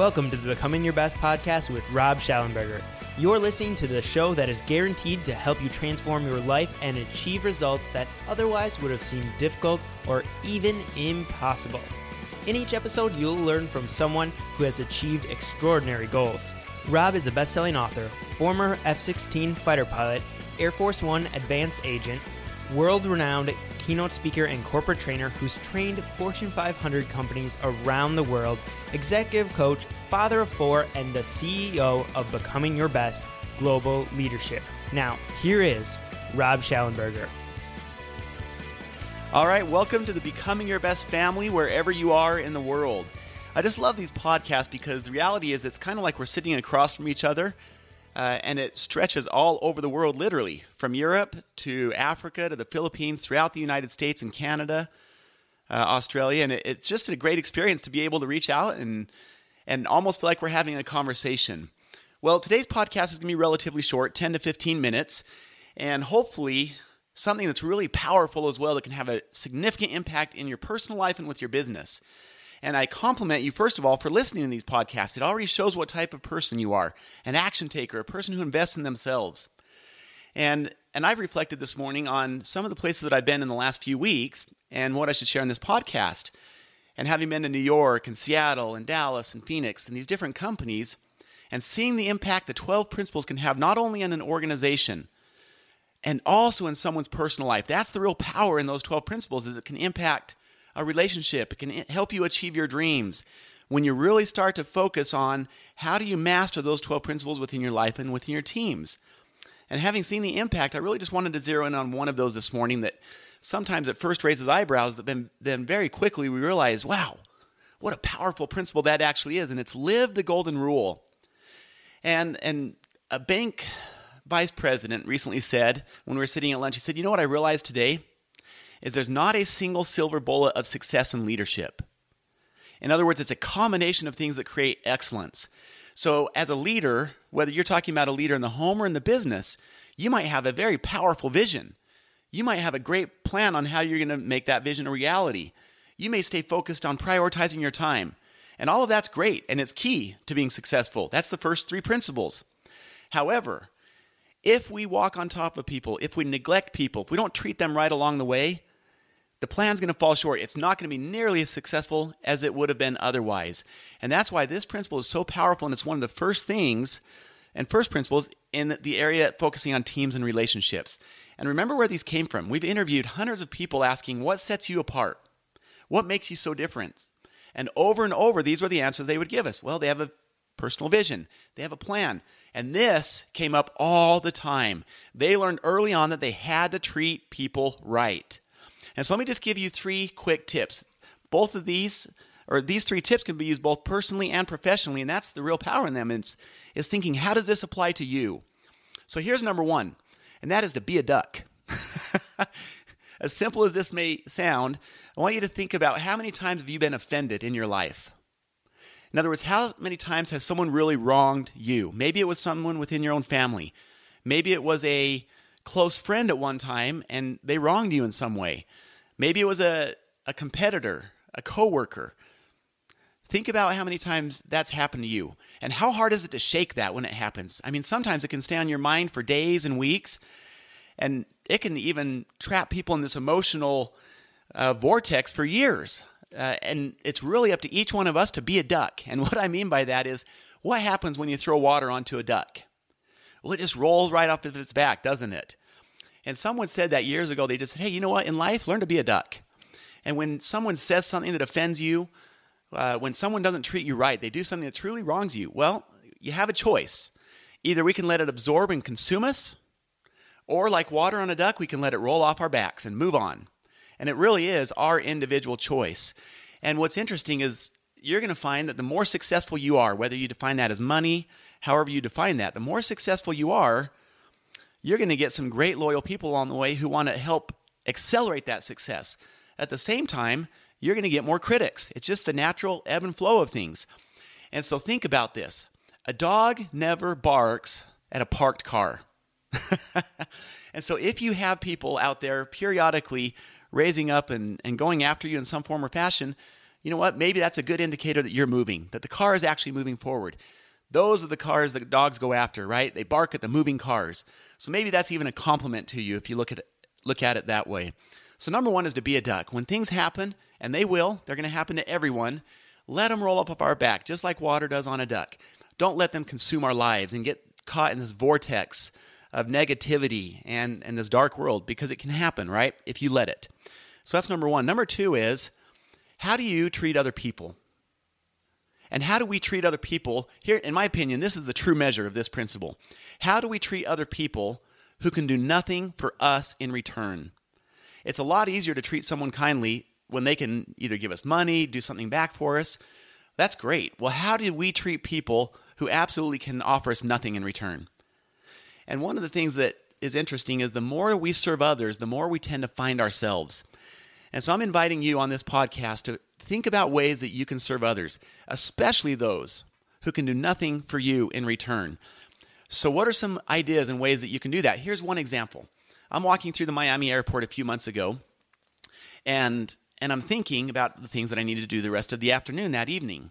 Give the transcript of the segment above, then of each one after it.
Welcome to the Becoming Your Best podcast with Rob Shallenberger. You're listening to the show that is guaranteed to help you transform your life and achieve results that otherwise would have seemed difficult or even impossible. In each episode, you'll learn from someone who has achieved extraordinary goals. Rob is a best selling author, former F 16 fighter pilot, Air Force One advance agent, world renowned keynote speaker and corporate trainer who's trained Fortune 500 companies around the world, executive coach, father of four, and the CEO of Becoming Your Best Global Leadership. Now, here is Rob Shallenberger. All right, welcome to the Becoming Your Best family wherever you are in the world. I just love these podcasts because the reality is it's kind of like we're sitting across from each other uh, and it stretches all over the world, literally, from Europe to Africa to the Philippines, throughout the United States and Canada, uh, Australia, and it, it's just a great experience to be able to reach out and and almost feel like we're having a conversation. Well, today's podcast is going to be relatively short, 10 to 15 minutes, and hopefully something that's really powerful as well that can have a significant impact in your personal life and with your business. And I compliment you, first of all, for listening to these podcasts. It already shows what type of person you are an action taker, a person who invests in themselves. And, and I've reflected this morning on some of the places that I've been in the last few weeks and what I should share in this podcast. And having been to New York and Seattle and Dallas and Phoenix and these different companies, and seeing the impact the 12 principles can have not only in an organization, and also in someone's personal life. That's the real power in those 12 principles is it can impact a relationship. It can help you achieve your dreams. When you really start to focus on how do you master those 12 principles within your life and within your teams. And having seen the impact, I really just wanted to zero in on one of those this morning that sometimes at first raises eyebrows, but then, then very quickly we realize, wow, what a powerful principle that actually is. And it's live the golden rule. And, and a bank vice president recently said when we were sitting at lunch, he said, You know what I realized today? Is there's not a single silver bullet of success in leadership. In other words, it's a combination of things that create excellence. So, as a leader, whether you're talking about a leader in the home or in the business, you might have a very powerful vision. You might have a great plan on how you're going to make that vision a reality. You may stay focused on prioritizing your time. And all of that's great, and it's key to being successful. That's the first three principles. However, if we walk on top of people, if we neglect people, if we don't treat them right along the way, the plan's going to fall short. It's not going to be nearly as successful as it would have been otherwise. And that's why this principle is so powerful. And it's one of the first things and first principles in the area focusing on teams and relationships. And remember where these came from. We've interviewed hundreds of people asking, What sets you apart? What makes you so different? And over and over, these were the answers they would give us. Well, they have a personal vision, they have a plan. And this came up all the time. They learned early on that they had to treat people right. And so let me just give you three quick tips. Both of these, or these three tips can be used both personally and professionally, and that's the real power in them is, is thinking, how does this apply to you? So here's number one, and that is to be a duck. as simple as this may sound, I want you to think about how many times have you been offended in your life? In other words, how many times has someone really wronged you? Maybe it was someone within your own family. Maybe it was a close friend at one time and they wronged you in some way. Maybe it was a, a competitor, a coworker. Think about how many times that's happened to you and how hard is it to shake that when it happens? I mean, sometimes it can stay on your mind for days and weeks, and it can even trap people in this emotional uh, vortex for years. Uh, and it's really up to each one of us to be a duck. And what I mean by that is what happens when you throw water onto a duck? Well, it just rolls right off of its back, doesn't it? And someone said that years ago. They just said, hey, you know what? In life, learn to be a duck. And when someone says something that offends you, uh, when someone doesn't treat you right, they do something that truly wrongs you, well, you have a choice. Either we can let it absorb and consume us, or like water on a duck, we can let it roll off our backs and move on. And it really is our individual choice. And what's interesting is you're going to find that the more successful you are, whether you define that as money, however you define that, the more successful you are, you're going to get some great loyal people along the way who want to help accelerate that success. At the same time, you're going to get more critics. It's just the natural ebb and flow of things. And so think about this a dog never barks at a parked car. and so if you have people out there periodically raising up and, and going after you in some form or fashion, you know what? Maybe that's a good indicator that you're moving, that the car is actually moving forward. Those are the cars that dogs go after, right? They bark at the moving cars. So maybe that's even a compliment to you if you look at it, look at it that way. So number 1 is to be a duck. When things happen, and they will, they're going to happen to everyone, let them roll up off our back just like water does on a duck. Don't let them consume our lives and get caught in this vortex of negativity and, and this dark world because it can happen, right? If you let it. So that's number one. Number two is how do you treat other people? And how do we treat other people? Here, in my opinion, this is the true measure of this principle. How do we treat other people who can do nothing for us in return? It's a lot easier to treat someone kindly when they can either give us money, do something back for us. That's great. Well, how do we treat people who absolutely can offer us nothing in return? And one of the things that is interesting is the more we serve others, the more we tend to find ourselves. And so I'm inviting you on this podcast to think about ways that you can serve others, especially those who can do nothing for you in return. So, what are some ideas and ways that you can do that? Here's one example. I'm walking through the Miami airport a few months ago, and and I'm thinking about the things that I need to do the rest of the afternoon that evening.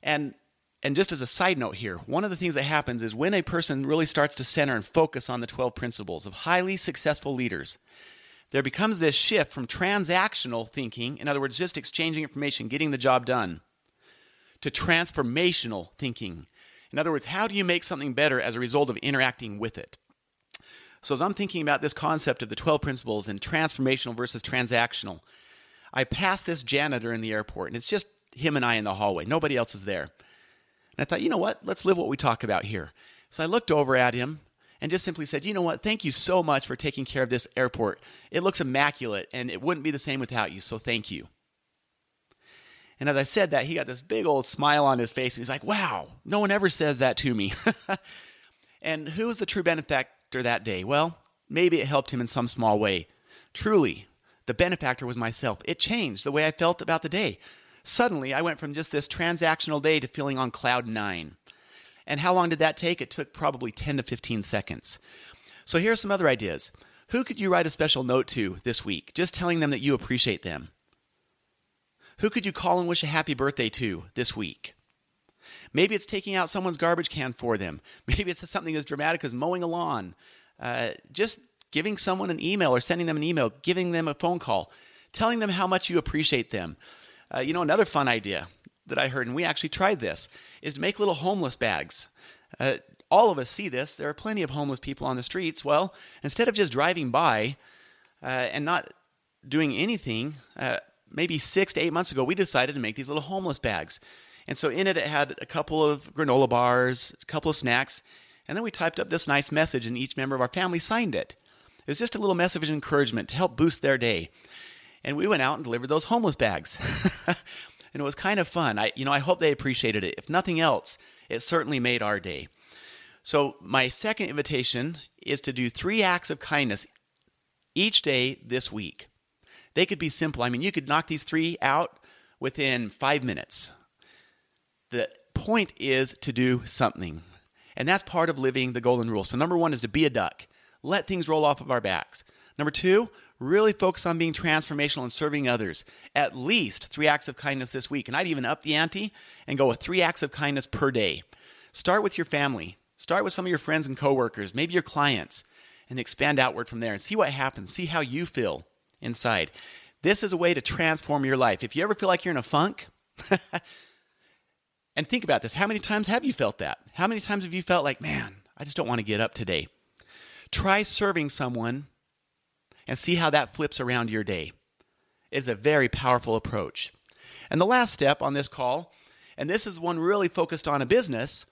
And and just as a side note here, one of the things that happens is when a person really starts to center and focus on the 12 principles of highly successful leaders, there becomes this shift from transactional thinking, in other words, just exchanging information, getting the job done, to transformational thinking. In other words, how do you make something better as a result of interacting with it? So, as I'm thinking about this concept of the 12 principles and transformational versus transactional, I pass this janitor in the airport, and it's just him and I in the hallway. Nobody else is there. And I thought, you know what? Let's live what we talk about here. So I looked over at him and just simply said, You know what? Thank you so much for taking care of this airport. It looks immaculate and it wouldn't be the same without you, so thank you. And as I said that, he got this big old smile on his face and he's like, Wow, no one ever says that to me. and who was the true benefactor that day? Well, maybe it helped him in some small way. Truly, the benefactor was myself. It changed the way I felt about the day. Suddenly, I went from just this transactional day to feeling on cloud nine. And how long did that take? It took probably 10 to 15 seconds. So here are some other ideas. Who could you write a special note to this week, just telling them that you appreciate them? Who could you call and wish a happy birthday to this week? Maybe it's taking out someone's garbage can for them. Maybe it's something as dramatic as mowing a lawn. Uh, just giving someone an email or sending them an email, giving them a phone call, telling them how much you appreciate them. Uh, you know, another fun idea that I heard, and we actually tried this, is to make little homeless bags. Uh, all of us see this. There are plenty of homeless people on the streets. Well, instead of just driving by uh, and not doing anything, uh, maybe six to eight months ago, we decided to make these little homeless bags. And so in it, it had a couple of granola bars, a couple of snacks, and then we typed up this nice message, and each member of our family signed it. It was just a little message of encouragement to help boost their day. And we went out and delivered those homeless bags. and it was kind of fun. I, you know, I hope they appreciated it. If nothing else, it certainly made our day. So my second invitation is to do three acts of kindness each day this week. They could be simple. I mean, you could knock these three out within five minutes. The point is to do something. And that's part of living the golden rule. So, number one is to be a duck, let things roll off of our backs. Number two, really focus on being transformational and serving others. At least three acts of kindness this week. And I'd even up the ante and go with three acts of kindness per day. Start with your family, start with some of your friends and coworkers, maybe your clients, and expand outward from there and see what happens. See how you feel inside. This is a way to transform your life. If you ever feel like you're in a funk, and think about this how many times have you felt that? How many times have you felt like, man, I just don't want to get up today? Try serving someone and see how that flips around your day. It's a very powerful approach. And the last step on this call, and this is one really focused on a business,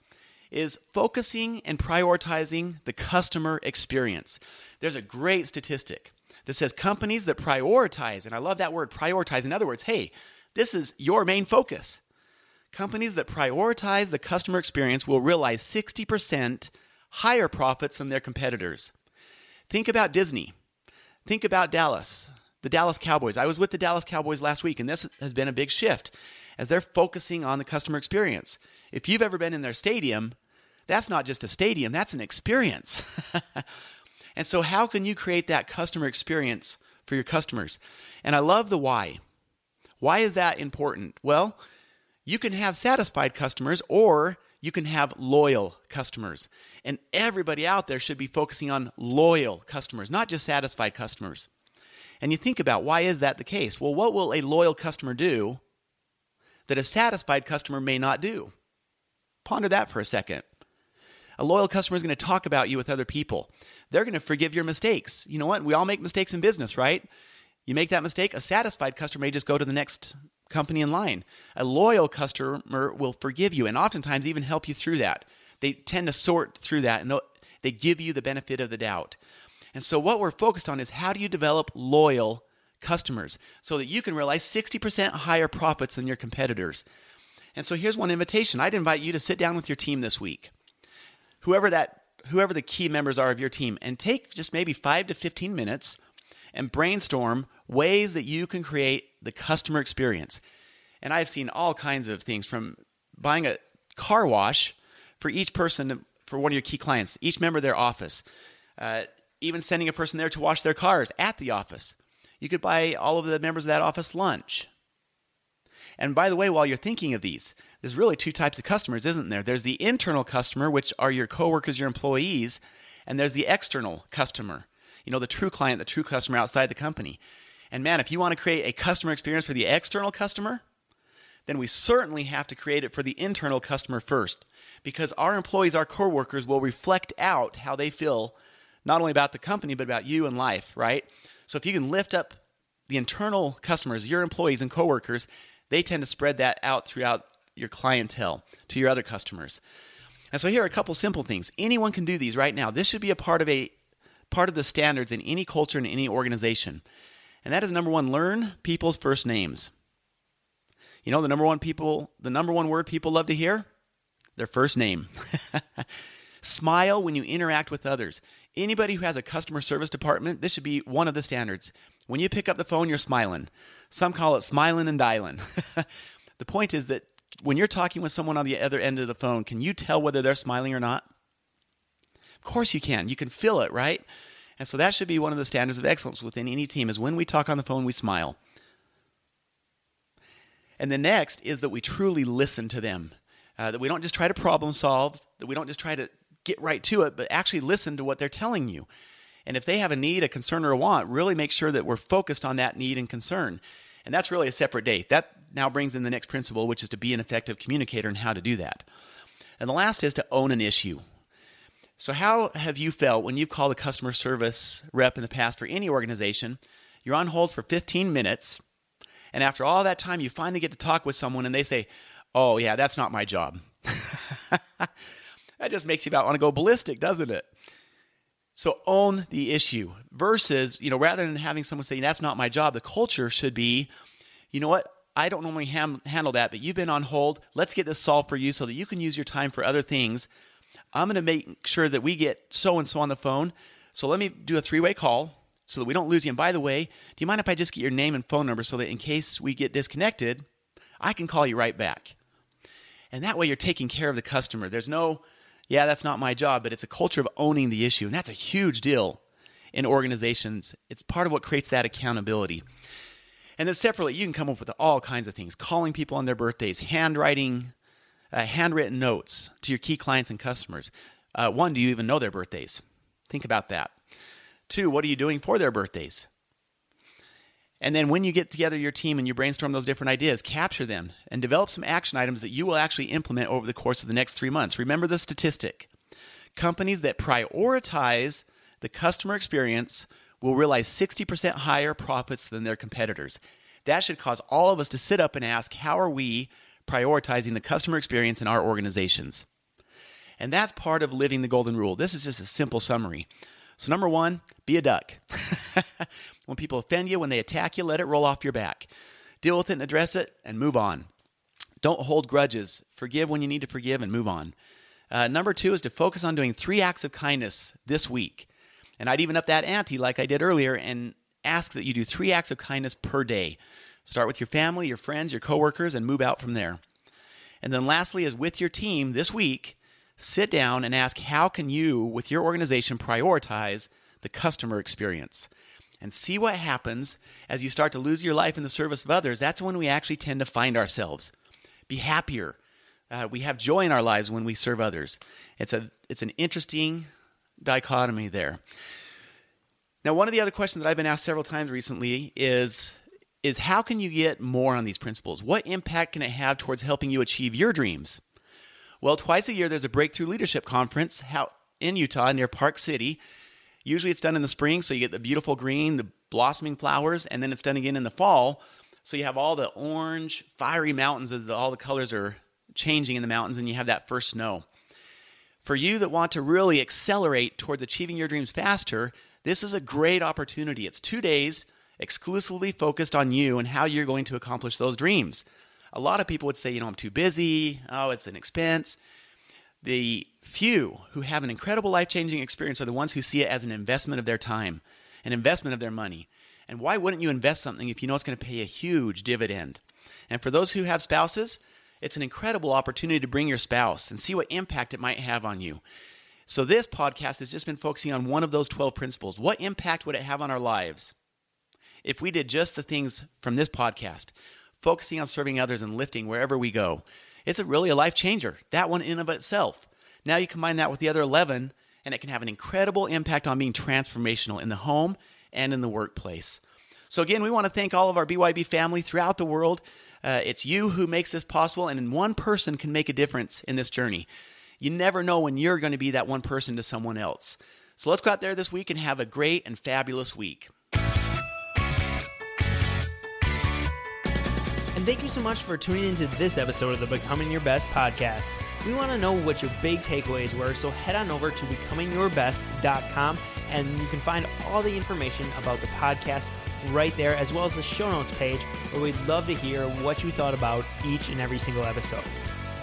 is focusing and prioritizing the customer experience. There's a great statistic that says companies that prioritize, and I love that word prioritize. In other words, hey, this is your main focus. Companies that prioritize the customer experience will realize 60% higher profits than their competitors. Think about Disney. Think about Dallas, the Dallas Cowboys. I was with the Dallas Cowboys last week, and this has been a big shift as they're focusing on the customer experience. If you've ever been in their stadium, that's not just a stadium, that's an experience. and so, how can you create that customer experience for your customers? And I love the why. Why is that important? Well, you can have satisfied customers or you can have loyal customers. And everybody out there should be focusing on loyal customers, not just satisfied customers. And you think about why is that the case? Well, what will a loyal customer do that a satisfied customer may not do? Ponder that for a second. A loyal customer is going to talk about you with other people. They're going to forgive your mistakes. You know what? We all make mistakes in business, right? You make that mistake, a satisfied customer may just go to the next company in line. A loyal customer will forgive you and oftentimes even help you through that. They tend to sort through that and they give you the benefit of the doubt. And so, what we're focused on is how do you develop loyal customers so that you can realize 60% higher profits than your competitors. And so, here's one invitation I'd invite you to sit down with your team this week, whoever that whoever the key members are of your team, and take just maybe five to 15 minutes and brainstorm ways that you can create the customer experience. And I've seen all kinds of things from buying a car wash for each person, for one of your key clients, each member of their office, uh, even sending a person there to wash their cars at the office. You could buy all of the members of that office lunch. And by the way, while you're thinking of these, there's really two types of customers, isn't there? There's the internal customer, which are your coworkers, your employees, and there's the external customer. You know, the true client, the true customer outside the company. And man, if you want to create a customer experience for the external customer, then we certainly have to create it for the internal customer first. Because our employees, our coworkers will reflect out how they feel not only about the company, but about you and life, right? So if you can lift up the internal customers, your employees and coworkers, they tend to spread that out throughout your clientele to your other customers. And so here are a couple simple things. Anyone can do these right now. This should be a part of a part of the standards in any culture in any organization. And that is number 1, learn people's first names. You know the number one people the number one word people love to hear? Their first name. Smile when you interact with others. Anybody who has a customer service department, this should be one of the standards. When you pick up the phone, you're smiling. Some call it smiling and dialing. the point is that when you're talking with someone on the other end of the phone, can you tell whether they're smiling or not? Of course you can. You can feel it, right? And so that should be one of the standards of excellence within any team is when we talk on the phone, we smile. And the next is that we truly listen to them. Uh, that we don't just try to problem solve, that we don't just try to get right to it, but actually listen to what they're telling you. And if they have a need, a concern, or a want, really make sure that we're focused on that need and concern. And that's really a separate day. That now brings in the next principle, which is to be an effective communicator and how to do that. And the last is to own an issue. So, how have you felt when you've called a customer service rep in the past for any organization? You're on hold for 15 minutes, and after all that time, you finally get to talk with someone, and they say, Oh, yeah, that's not my job. that just makes you about want to go ballistic, doesn't it? So own the issue versus, you know, rather than having someone say, that's not my job, the culture should be, you know what, I don't normally ham- handle that, but you've been on hold. Let's get this solved for you so that you can use your time for other things. I'm going to make sure that we get so and so on the phone. So let me do a three way call so that we don't lose you. And by the way, do you mind if I just get your name and phone number so that in case we get disconnected, I can call you right back? And that way you're taking care of the customer. There's no, yeah, that's not my job, but it's a culture of owning the issue. And that's a huge deal in organizations. It's part of what creates that accountability. And then separately, you can come up with all kinds of things calling people on their birthdays, handwriting, uh, handwritten notes to your key clients and customers. Uh, one, do you even know their birthdays? Think about that. Two, what are you doing for their birthdays? And then when you get together your team and you brainstorm those different ideas, capture them and develop some action items that you will actually implement over the course of the next three months. Remember the statistic companies that prioritize the customer experience will realize 60% higher profits than their competitors. That should cause all of us to sit up and ask how are we prioritizing the customer experience in our organizations? And that's part of living the golden rule. This is just a simple summary. So, number one, be a duck. when people offend you, when they attack you, let it roll off your back. Deal with it and address it and move on. Don't hold grudges. Forgive when you need to forgive and move on. Uh, number two is to focus on doing three acts of kindness this week. And I'd even up that ante like I did earlier and ask that you do three acts of kindness per day. Start with your family, your friends, your coworkers, and move out from there. And then lastly is with your team this week, sit down and ask how can you, with your organization, prioritize the customer experience. and see what happens as you start to lose your life in the service of others. That's when we actually tend to find ourselves. Be happier. Uh, we have joy in our lives when we serve others. It's a it's an interesting dichotomy there. Now, one of the other questions that I've been asked several times recently is is how can you get more on these principles? What impact can it have towards helping you achieve your dreams? Well, twice a year there's a breakthrough leadership conference in Utah near Park City. Usually it's done in the spring, so you get the beautiful green, the blossoming flowers, and then it's done again in the fall. So you have all the orange, fiery mountains as all the colors are changing in the mountains, and you have that first snow. For you that want to really accelerate towards achieving your dreams faster, this is a great opportunity. It's two days exclusively focused on you and how you're going to accomplish those dreams. A lot of people would say, you know, I'm too busy. Oh, it's an expense. The few who have an incredible life changing experience are the ones who see it as an investment of their time, an investment of their money. And why wouldn't you invest something if you know it's going to pay a huge dividend? And for those who have spouses, it's an incredible opportunity to bring your spouse and see what impact it might have on you. So, this podcast has just been focusing on one of those 12 principles. What impact would it have on our lives if we did just the things from this podcast, focusing on serving others and lifting wherever we go? It's a really a life changer, that one in of itself. Now you combine that with the other 11, and it can have an incredible impact on being transformational in the home and in the workplace. So, again, we want to thank all of our BYB family throughout the world. Uh, it's you who makes this possible, and one person can make a difference in this journey. You never know when you're going to be that one person to someone else. So, let's go out there this week and have a great and fabulous week. Thank you so much for tuning into this episode of the Becoming Your Best podcast. We want to know what your big takeaways were, so head on over to becomingyourbest.com and you can find all the information about the podcast right there, as well as the show notes page, where we'd love to hear what you thought about each and every single episode.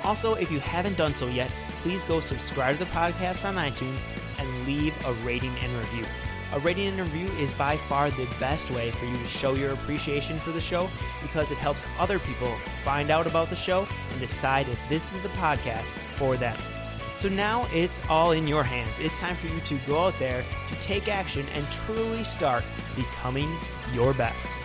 Also, if you haven't done so yet, please go subscribe to the podcast on iTunes and leave a rating and review. A rating and review is by far the best way for you to show your appreciation for the show because it helps other people find out about the show and decide if this is the podcast for them. So now it's all in your hands. It's time for you to go out there to take action and truly start becoming your best.